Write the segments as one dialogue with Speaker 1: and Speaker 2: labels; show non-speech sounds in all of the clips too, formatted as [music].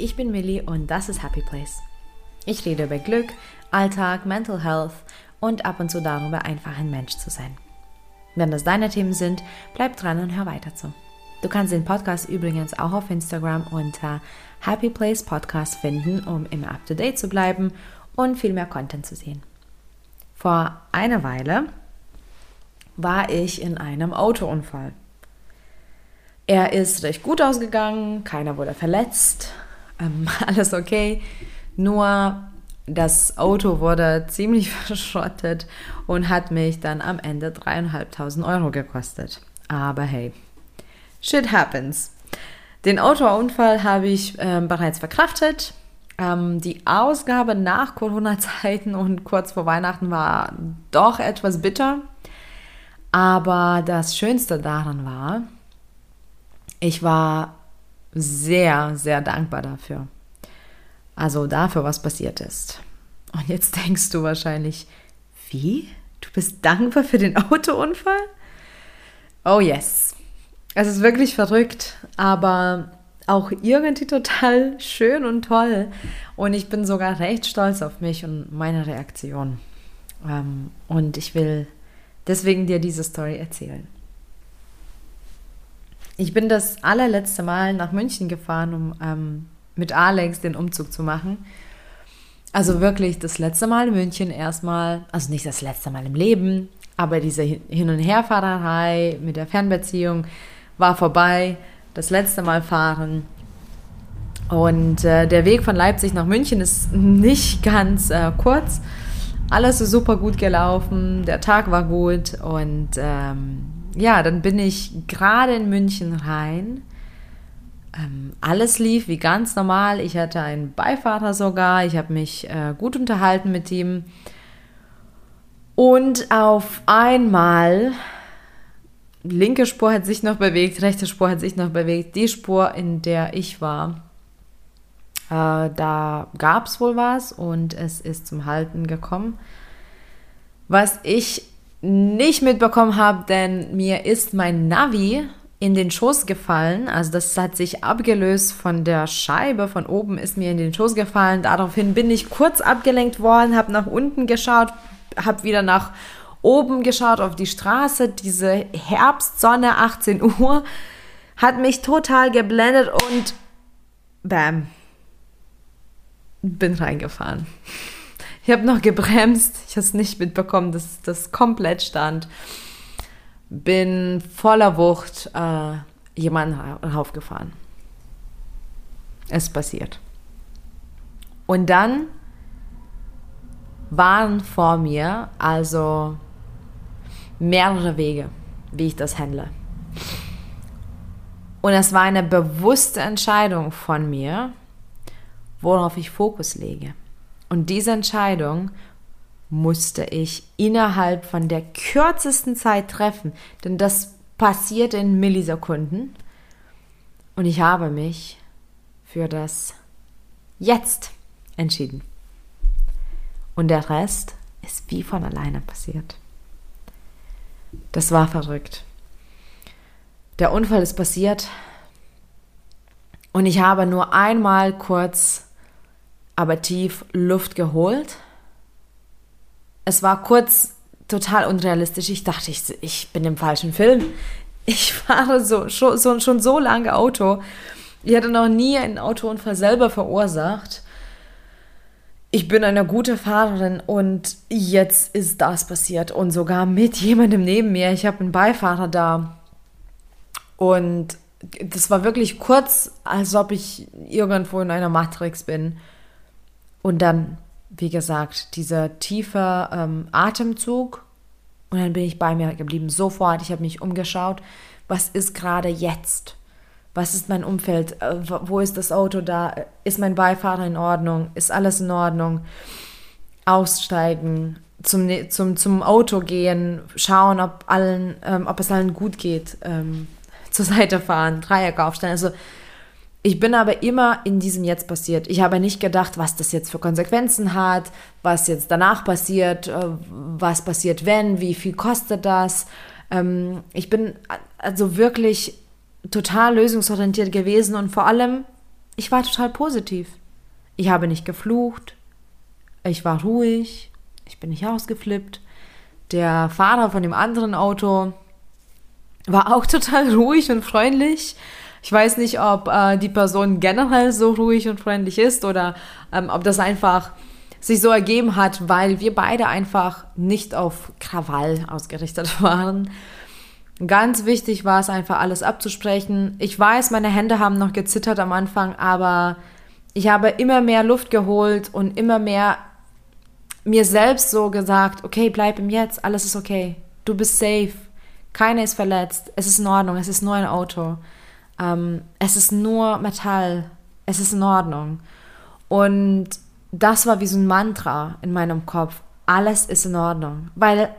Speaker 1: ich bin Millie und das ist Happy Place. Ich rede über Glück, Alltag, Mental Health und ab und zu darüber, einfach ein Mensch zu sein. Wenn das deine Themen sind, bleib dran und hör weiter zu. Du kannst den Podcast übrigens auch auf Instagram unter Happy Place Podcast finden, um immer up to date zu bleiben und viel mehr Content zu sehen. Vor einer Weile war ich in einem Autounfall. Er ist recht gut ausgegangen, keiner wurde verletzt, ähm, [laughs] alles okay. Nur das Auto wurde ziemlich [laughs] verschrottet und hat mich dann am Ende dreieinhalbtausend Euro gekostet. Aber hey, shit happens. Den Autounfall habe ich ähm, bereits verkraftet. Ähm, die Ausgabe nach Corona-Zeiten und kurz vor Weihnachten war doch etwas bitter. Aber das Schönste daran war, ich war sehr, sehr dankbar dafür. Also dafür, was passiert ist. Und jetzt [laughs] denkst du wahrscheinlich, wie? Du bist dankbar für den Autounfall? Oh yes. Es ist wirklich verrückt, aber auch irgendwie total schön und toll. Und ich bin sogar recht stolz auf mich und meine Reaktion. Ähm, und ich will deswegen dir diese Story erzählen. Ich bin das allerletzte Mal nach München gefahren, um ähm, mit Alex den Umzug zu machen. Also wirklich das letzte Mal in München erstmal, also nicht das letzte Mal im Leben, aber diese Hin- und Herfahrerei mit der Fernbeziehung war vorbei. Das letzte Mal fahren. Und äh, der Weg von Leipzig nach München ist nicht ganz äh, kurz. Alles ist super gut gelaufen, der Tag war gut und ähm, ja, dann bin ich gerade in München rein. Ähm, alles lief wie ganz normal. Ich hatte einen Beifahrer sogar. Ich habe mich äh, gut unterhalten mit ihm. Und auf einmal, linke Spur hat sich noch bewegt, rechte Spur hat sich noch bewegt. Die Spur, in der ich war, äh, da gab es wohl was und es ist zum Halten gekommen. Was ich nicht mitbekommen habe, denn mir ist mein Navi in den Schoß gefallen. Also das hat sich abgelöst von der Scheibe, von oben ist mir in den Schoß gefallen. Daraufhin bin ich kurz abgelenkt worden, habe nach unten geschaut, habe wieder nach oben geschaut auf die Straße. Diese Herbstsonne, 18 Uhr, hat mich total geblendet und bam, bin reingefahren. Ich habe noch gebremst. Ich habe es nicht mitbekommen, dass das komplett stand. Bin voller Wucht äh, jemanden raufgefahren. Es passiert. Und dann waren vor mir also mehrere Wege, wie ich das handle. Und es war eine bewusste Entscheidung von mir, worauf ich Fokus lege. Und diese Entscheidung musste ich innerhalb von der kürzesten Zeit treffen, denn das passiert in Millisekunden. Und ich habe mich für das Jetzt entschieden. Und der Rest ist wie von alleine passiert. Das war verrückt. Der Unfall ist passiert und ich habe nur einmal kurz aber tief Luft geholt. Es war kurz total unrealistisch. Ich dachte, ich, ich bin im falschen Film. Ich fahre so, schon, so, schon so lange Auto. Ich hatte noch nie einen Autounfall selber verursacht. Ich bin eine gute Fahrerin und jetzt ist das passiert. Und sogar mit jemandem neben mir. Ich habe einen Beifahrer da. Und das war wirklich kurz, als ob ich irgendwo in einer Matrix bin. Und dann, wie gesagt, dieser tiefe ähm, Atemzug. Und dann bin ich bei mir geblieben, sofort. Ich habe mich umgeschaut. Was ist gerade jetzt? Was ist mein Umfeld? Äh, wo ist das Auto da? Ist mein Beifahrer in Ordnung? Ist alles in Ordnung? Aussteigen, zum, zum, zum Auto gehen, schauen, ob, allen, ähm, ob es allen gut geht, ähm, [laughs] zur Seite fahren, Dreieck aufstellen. Also ich bin aber immer in diesem Jetzt passiert. Ich habe nicht gedacht, was das jetzt für Konsequenzen hat, was jetzt danach passiert, äh, was passiert, wenn, wie viel kostet das. Ähm, ich bin also wirklich total lösungsorientiert gewesen und vor allem, ich war total positiv. Ich habe nicht geflucht, ich war ruhig, ich bin nicht ausgeflippt. Der Fahrer von dem anderen Auto war auch [laughs] total ruhig und freundlich. Ich weiß nicht, ob äh, die Person generell so ruhig und freundlich ist oder ähm, ob das einfach sich so ergeben hat, weil wir beide einfach nicht auf Krawall ausgerichtet [laughs] waren. Ganz wichtig war es einfach, alles abzusprechen. Ich weiß, meine Hände haben noch gezittert am Anfang, aber ich habe immer mehr Luft geholt und immer mehr mir selbst so gesagt, okay, bleib im Jetzt, alles ist okay. Du bist safe. Keiner ist verletzt. Es ist in Ordnung. Es ist nur ein Auto. Ähm, es ist nur Metall. Es ist in Ordnung. Und das war wie so ein Mantra in meinem Kopf. Alles ist in Ordnung. Weil,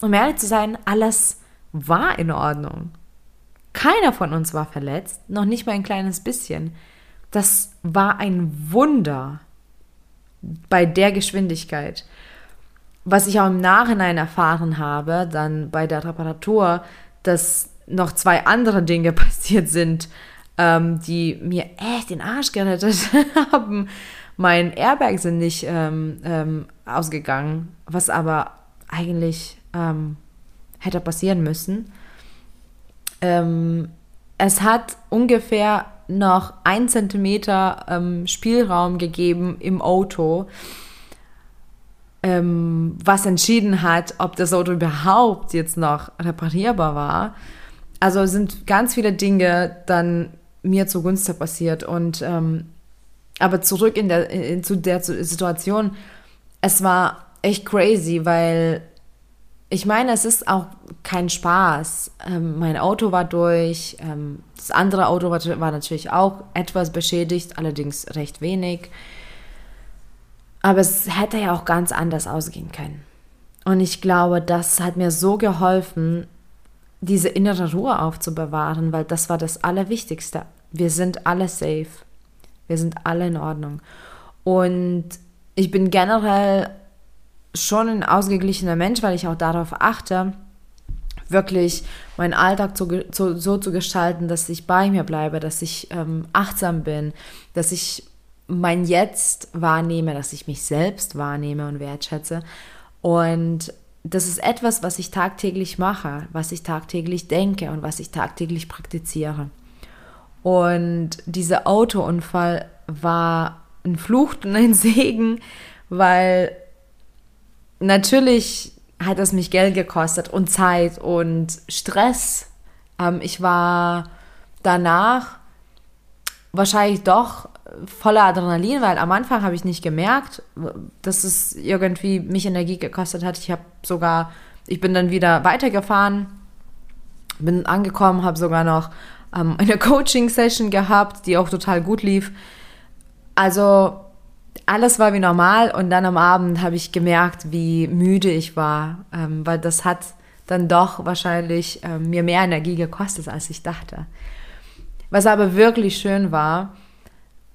Speaker 1: um ehrlich zu sein, alles war in Ordnung. Keiner von uns war verletzt, noch nicht mal ein kleines bisschen. Das war ein Wunder bei der Geschwindigkeit. Was ich auch im Nachhinein erfahren habe, dann bei der Reparatur, dass noch zwei andere Dinge [laughs] passiert sind, ähm, die mir echt den Arsch gerettet [laughs] haben. Mein Airbag sind nicht ähm, ähm, ausgegangen, was aber eigentlich ähm, hätte passieren müssen. Ähm, es hat ungefähr noch ein Zentimeter ähm, Spielraum gegeben im Auto, was entschieden hat, ob das Auto überhaupt jetzt noch reparierbar war. Also sind ganz viele Dinge dann mir zugunsten passiert und ähm, aber zurück in der in, zu der Situation, es war echt crazy, weil ich meine, es ist auch kein Spaß. Ähm, mein Auto war durch, ähm, das andere Auto war, war, natürlich auch etwas beschädigt, allerdings recht wenig. Aber es hätte ja auch ganz anders ausgehen können. Und ich glaube, das hat mir so geholfen, diese innere Ruhe aufzubewahren, weil das war das Allerwichtigste. Wir sind alle safe. Wir sind alle in Ordnung. Und ich bin generell schon ein ausgeglichener Mensch, weil ich auch darauf achte, wirklich meinen Alltag zu, zu, so zu gestalten, dass ich bei mir bleibe, dass ich ähm, achtsam bin, dass ich mein Jetzt wahrnehme, dass ich mich selbst wahrnehme und wertschätze. Und das ist etwas, was ich tagtäglich mache, was ich tagtäglich denke und was ich tagtäglich praktiziere. Und dieser Autounfall war ein Fluch und ein [laughs] Segen, weil natürlich hat es mich Geld gekostet und Zeit und Stress. Ähm, ich war danach wahrscheinlich doch voller Adrenalin, weil am Anfang habe ich nicht gemerkt, dass es irgendwie mich Energie gekostet hat. Ich habe sogar, ich bin dann wieder weitergefahren, bin angekommen, habe sogar noch ähm, eine [laughs] Coaching-Session gehabt, die auch total gut lief. Also alles war wie normal und dann am Abend habe ich gemerkt, wie müde ich war, ähm, weil das hat dann doch wahrscheinlich ähm, mir mehr Energie gekostet, als ich dachte. Was aber wirklich schön war,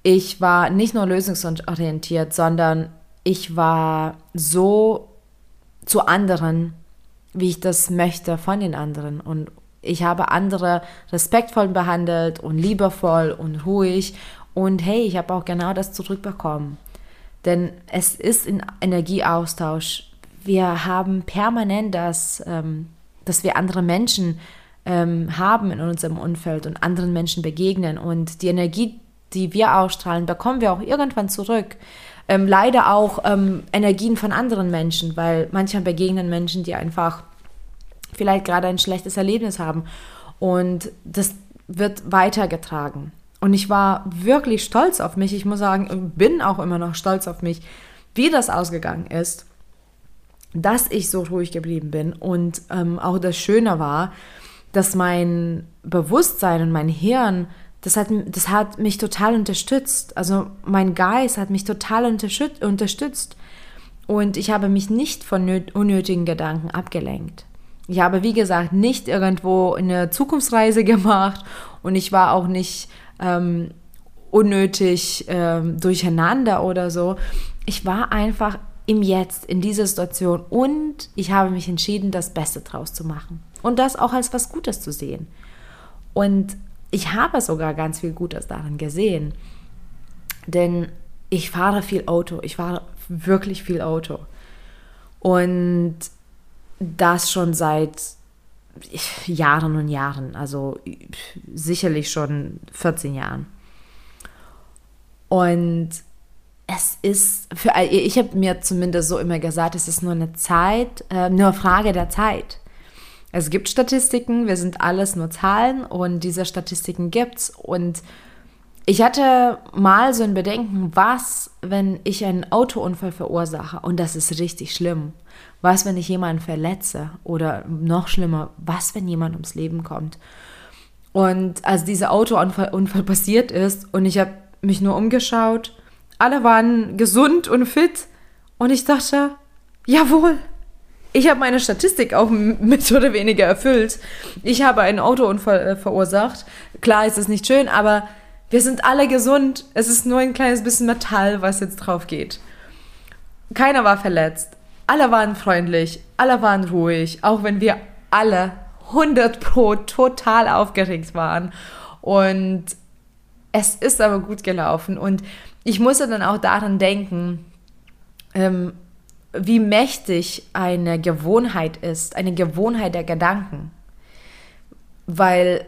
Speaker 1: ich war nicht nur lösungsorientiert, sondern ich war so zu anderen, wie ich das möchte von den anderen. Und ich habe andere respektvoll behandelt und liebevoll und ruhig. Und hey, ich habe auch genau das zurückbekommen. Denn es ist ein Energieaustausch. Wir haben permanent das, ähm, dass wir andere Menschen ähm, haben in unserem Umfeld und anderen Menschen begegnen. Und die Energie, die wir ausstrahlen, bekommen wir auch irgendwann zurück. Ähm, leider auch ähm, Energien von anderen Menschen, weil manchmal begegnen Menschen, die einfach vielleicht gerade ein schlechtes Erlebnis haben. Und das wird weitergetragen. Und ich war wirklich stolz auf mich. Ich muss sagen, bin auch immer noch stolz auf mich, wie das ausgegangen ist, dass ich so ruhig geblieben bin. Und ähm, auch das Schöne war, dass mein Bewusstsein und mein Hirn, das hat, das hat mich total unterstützt. Also mein Geist hat mich total unterstützt. Und ich habe mich nicht von unnötigen Gedanken abgelenkt. Ich habe, wie gesagt, nicht irgendwo eine Zukunftsreise [laughs] gemacht und ich war auch nicht ähm, unnötig ähm, durcheinander oder so. Ich war einfach im Jetzt, in dieser Situation und ich habe mich entschieden, das Beste draus zu machen und das auch als was Gutes zu sehen. Und ich habe sogar ganz viel Gutes darin gesehen. Denn ich fahre viel Auto. Ich fahre wirklich viel Auto. Und das schon seit Jahren und Jahren. Also sicherlich schon 14 Jahren. Und es ist, für, ich habe mir zumindest so immer gesagt, es ist nur eine Zeit, äh, nur Frage der Zeit. Es gibt Statistiken, wir sind alles nur Zahlen und diese Statistiken gibt's. Und ich hatte mal so ein Bedenken, was, wenn ich einen Autounfall verursache und das ist richtig schlimm. Was, wenn ich jemanden verletze oder noch schlimmer, was, wenn jemand ums Leben kommt. Und als dieser Autounfall Unfall passiert ist und ich habe mich nur umgeschaut, alle waren gesund und fit und ich dachte, jawohl, ich habe meine Statistik auch [laughs] mit oder weniger erfüllt. Ich habe einen Autounfall äh, verursacht. Klar ist es nicht schön, aber wir sind alle gesund. Es ist nur ein kleines bisschen Metall, was jetzt drauf geht. Keiner war verletzt. Alle waren freundlich. Alle waren ruhig. Auch wenn wir alle 100 pro total aufgeregt waren. Und es ist aber gut gelaufen. Und ich musste dann auch daran denken, ähm, wie mächtig eine Gewohnheit ist, eine Gewohnheit der Gedanken. Weil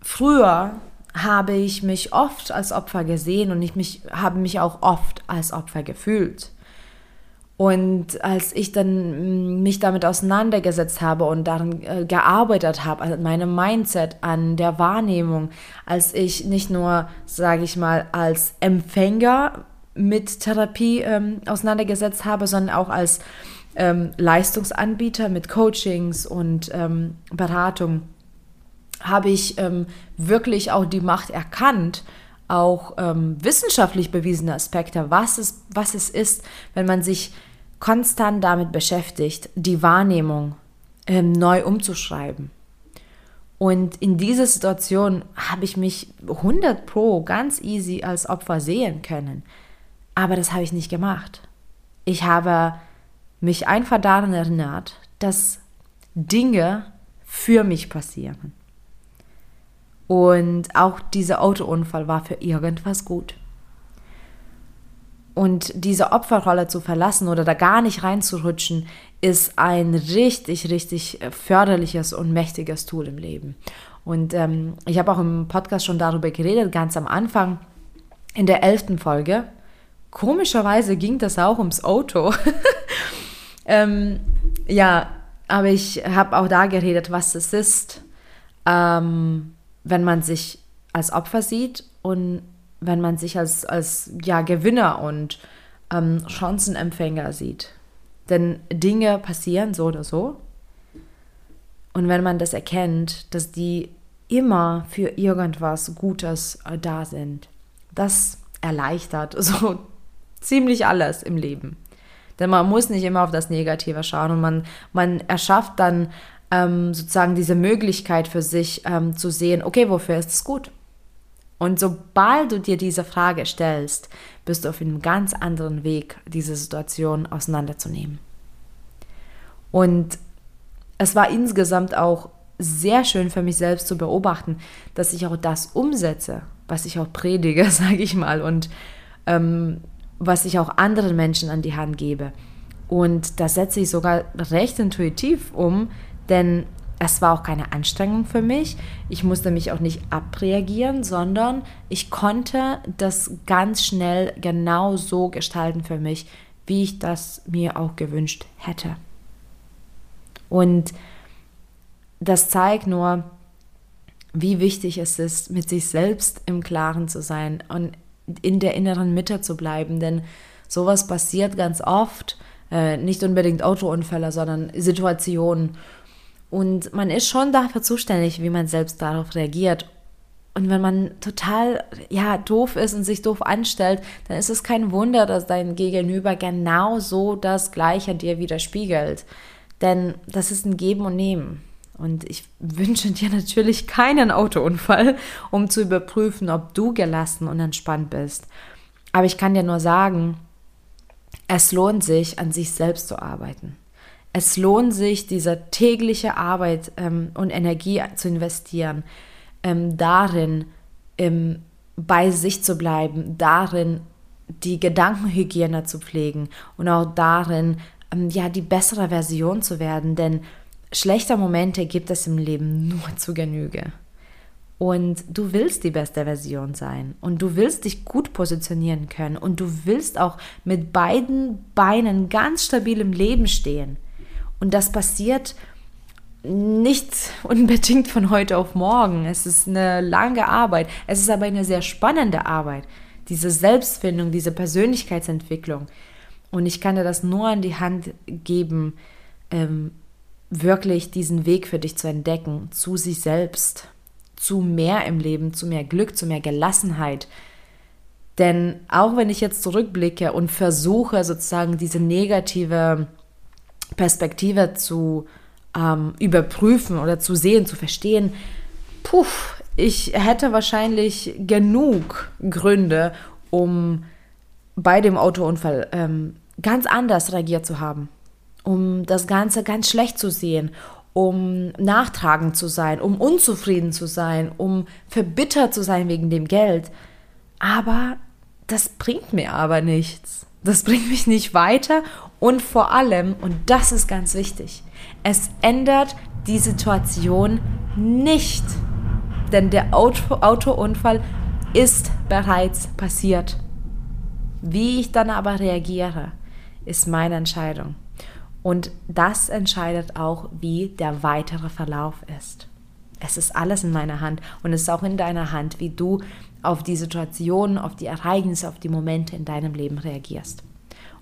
Speaker 1: früher habe ich mich oft als Opfer gesehen und ich mich, habe mich auch oft als Opfer gefühlt. Und als ich dann mm, mich damit auseinandergesetzt habe und daran äh, gearbeitet habe, an meinem Mindset, an der Wahrnehmung, als ich nicht nur, sage ich mal, als Empfänger mit Therapie ähm, auseinandergesetzt habe, sondern auch als ähm, Leistungsanbieter mit Coachings und ähm, Beratung, habe ich ähm, wirklich auch die Macht erkannt, auch ähm, wissenschaftlich bewiesene Aspekte, was es, was es ist, wenn man sich konstant damit beschäftigt, die Wahrnehmung ähm, neu umzuschreiben. Und in dieser Situation habe ich mich 100 Pro ganz easy als Opfer sehen können. Aber das habe ich nicht gemacht. Ich habe mich einfach daran erinnert, dass Dinge für mich passieren. Und auch dieser Autounfall war für irgendwas gut. Und diese Opferrolle zu verlassen oder da gar nicht reinzurutschen, ist ein richtig, richtig förderliches und mächtiges Tool im Leben. Und ähm, ich habe auch im Podcast schon darüber geredet, ganz am Anfang, in der elften Folge. Komischerweise ging das auch ums Auto. [laughs] ähm, ja, aber ich habe auch da geredet, was es ist, ähm, wenn man sich als Opfer sieht und wenn man sich als, als ja, Gewinner und ähm, Chancenempfänger sieht. Denn Dinge passieren so oder so. Und wenn man das erkennt, dass die immer für irgendwas Gutes äh, da sind, das erleichtert [laughs] so ziemlich alles im Leben. Denn man muss nicht immer auf das Negative schauen und man, man erschafft dann ähm, sozusagen diese Möglichkeit für sich ähm, zu sehen, okay, wofür ist es gut? Und sobald du dir diese Frage stellst, bist du auf einem ganz anderen Weg, diese Situation auseinanderzunehmen. Und es war insgesamt auch sehr schön für mich selbst zu beobachten, dass ich auch das umsetze, was ich auch predige, [laughs] sage ich mal, und ähm, was ich auch anderen Menschen an die Hand gebe. Und das setze ich sogar recht intuitiv um, denn es war auch keine Anstrengung für mich. Ich musste mich auch nicht abreagieren, sondern ich konnte das ganz schnell genau so gestalten für mich, wie ich das mir auch gewünscht hätte. Und das zeigt nur, wie wichtig es ist, mit sich selbst im Klaren zu sein und in der inneren Mitte zu bleiben. Denn sowas passiert ganz oft, äh, nicht unbedingt Autounfälle, sondern Situationen. Und man ist schon dafür zuständig, wie man selbst darauf reagiert. Und wenn man total ja doof ist und sich doof anstellt, dann ist es kein Wunder, dass dein Gegenüber genau so das Gleiche dir widerspiegelt. Denn das ist ein Geben und Nehmen. Und ich wünsche dir natürlich keinen Autounfall, um zu überprüfen, ob du gelassen und entspannt bist. Aber ich kann dir nur sagen, es lohnt sich, an sich selbst zu arbeiten es lohnt sich, diese tägliche Arbeit ähm, und Energie zu investieren, ähm, darin ähm, bei sich zu bleiben, darin die Gedankenhygiene zu pflegen und auch darin, ähm, ja, die bessere Version zu werden, denn schlechte Momente gibt es im Leben nur zu Genüge. Und du willst die beste Version sein und du willst dich gut positionieren können und du willst auch mit beiden Beinen ganz stabil im Leben stehen. Und das passiert nicht [laughs] unbedingt von heute auf morgen. Es ist eine lange Arbeit. Es ist aber eine sehr spannende Arbeit. Diese Selbstfindung, diese Persönlichkeitsentwicklung. Und ich kann dir das nur an die Hand geben, ähm, wirklich diesen Weg für dich zu entdecken, zu sich selbst, zu mehr im Leben, zu mehr Glück, zu mehr Gelassenheit. Denn auch wenn ich jetzt zurückblicke und versuche sozusagen diese negative Perspektive zu ähm, überprüfen oder zu sehen, zu verstehen, puh, ich hätte wahrscheinlich genug Gründe, um bei dem Autounfall ähm, ganz anders reagiert zu haben, um das Ganze ganz schlecht zu sehen, um nachtragend zu sein, um unzufrieden zu sein, um verbittert zu sein wegen dem Geld. Aber das bringt mir aber nichts. Das bringt mich nicht weiter und vor allem, und das ist ganz wichtig, es ändert die Situation nicht. Denn der Auto Autounfall ist bereits passiert. Wie ich dann aber reagiere, ist meine Entscheidung. Und das entscheidet auch, wie der weitere Verlauf ist. Es ist alles in meiner Hand und es ist auch in deiner Hand, wie du auf die Situationen, auf die Ereignisse, auf die Momente in deinem Leben reagierst.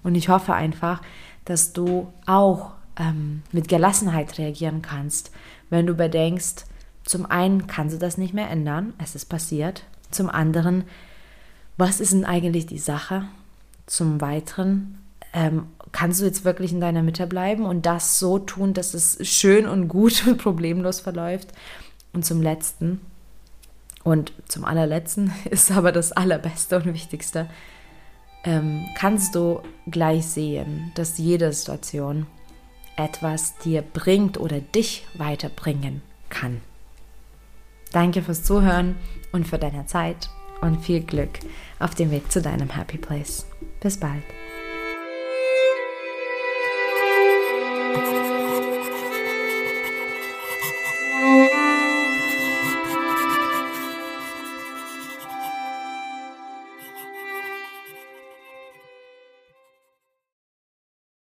Speaker 1: Und ich hoffe einfach, dass du auch ähm, mit Gelassenheit reagieren kannst, wenn du bedenkst, zum einen kannst du das nicht mehr ändern, es ist passiert. Zum anderen, was ist denn eigentlich die Sache? Zum Weiteren, ähm, kannst du jetzt wirklich in deiner Mitte bleiben und das so tun, dass es schön und gut [laughs] und problemlos verläuft? Und zum Letzten, und zum allerletzten [laughs] ist aber das Allerbeste und Wichtigste, ähm, kannst du gleich sehen, dass jede Situation etwas dir bringt oder dich weiterbringen kann. Danke fürs Zuhören und für deine Zeit und viel Glück auf dem Weg zu deinem Happy Place. Bis bald.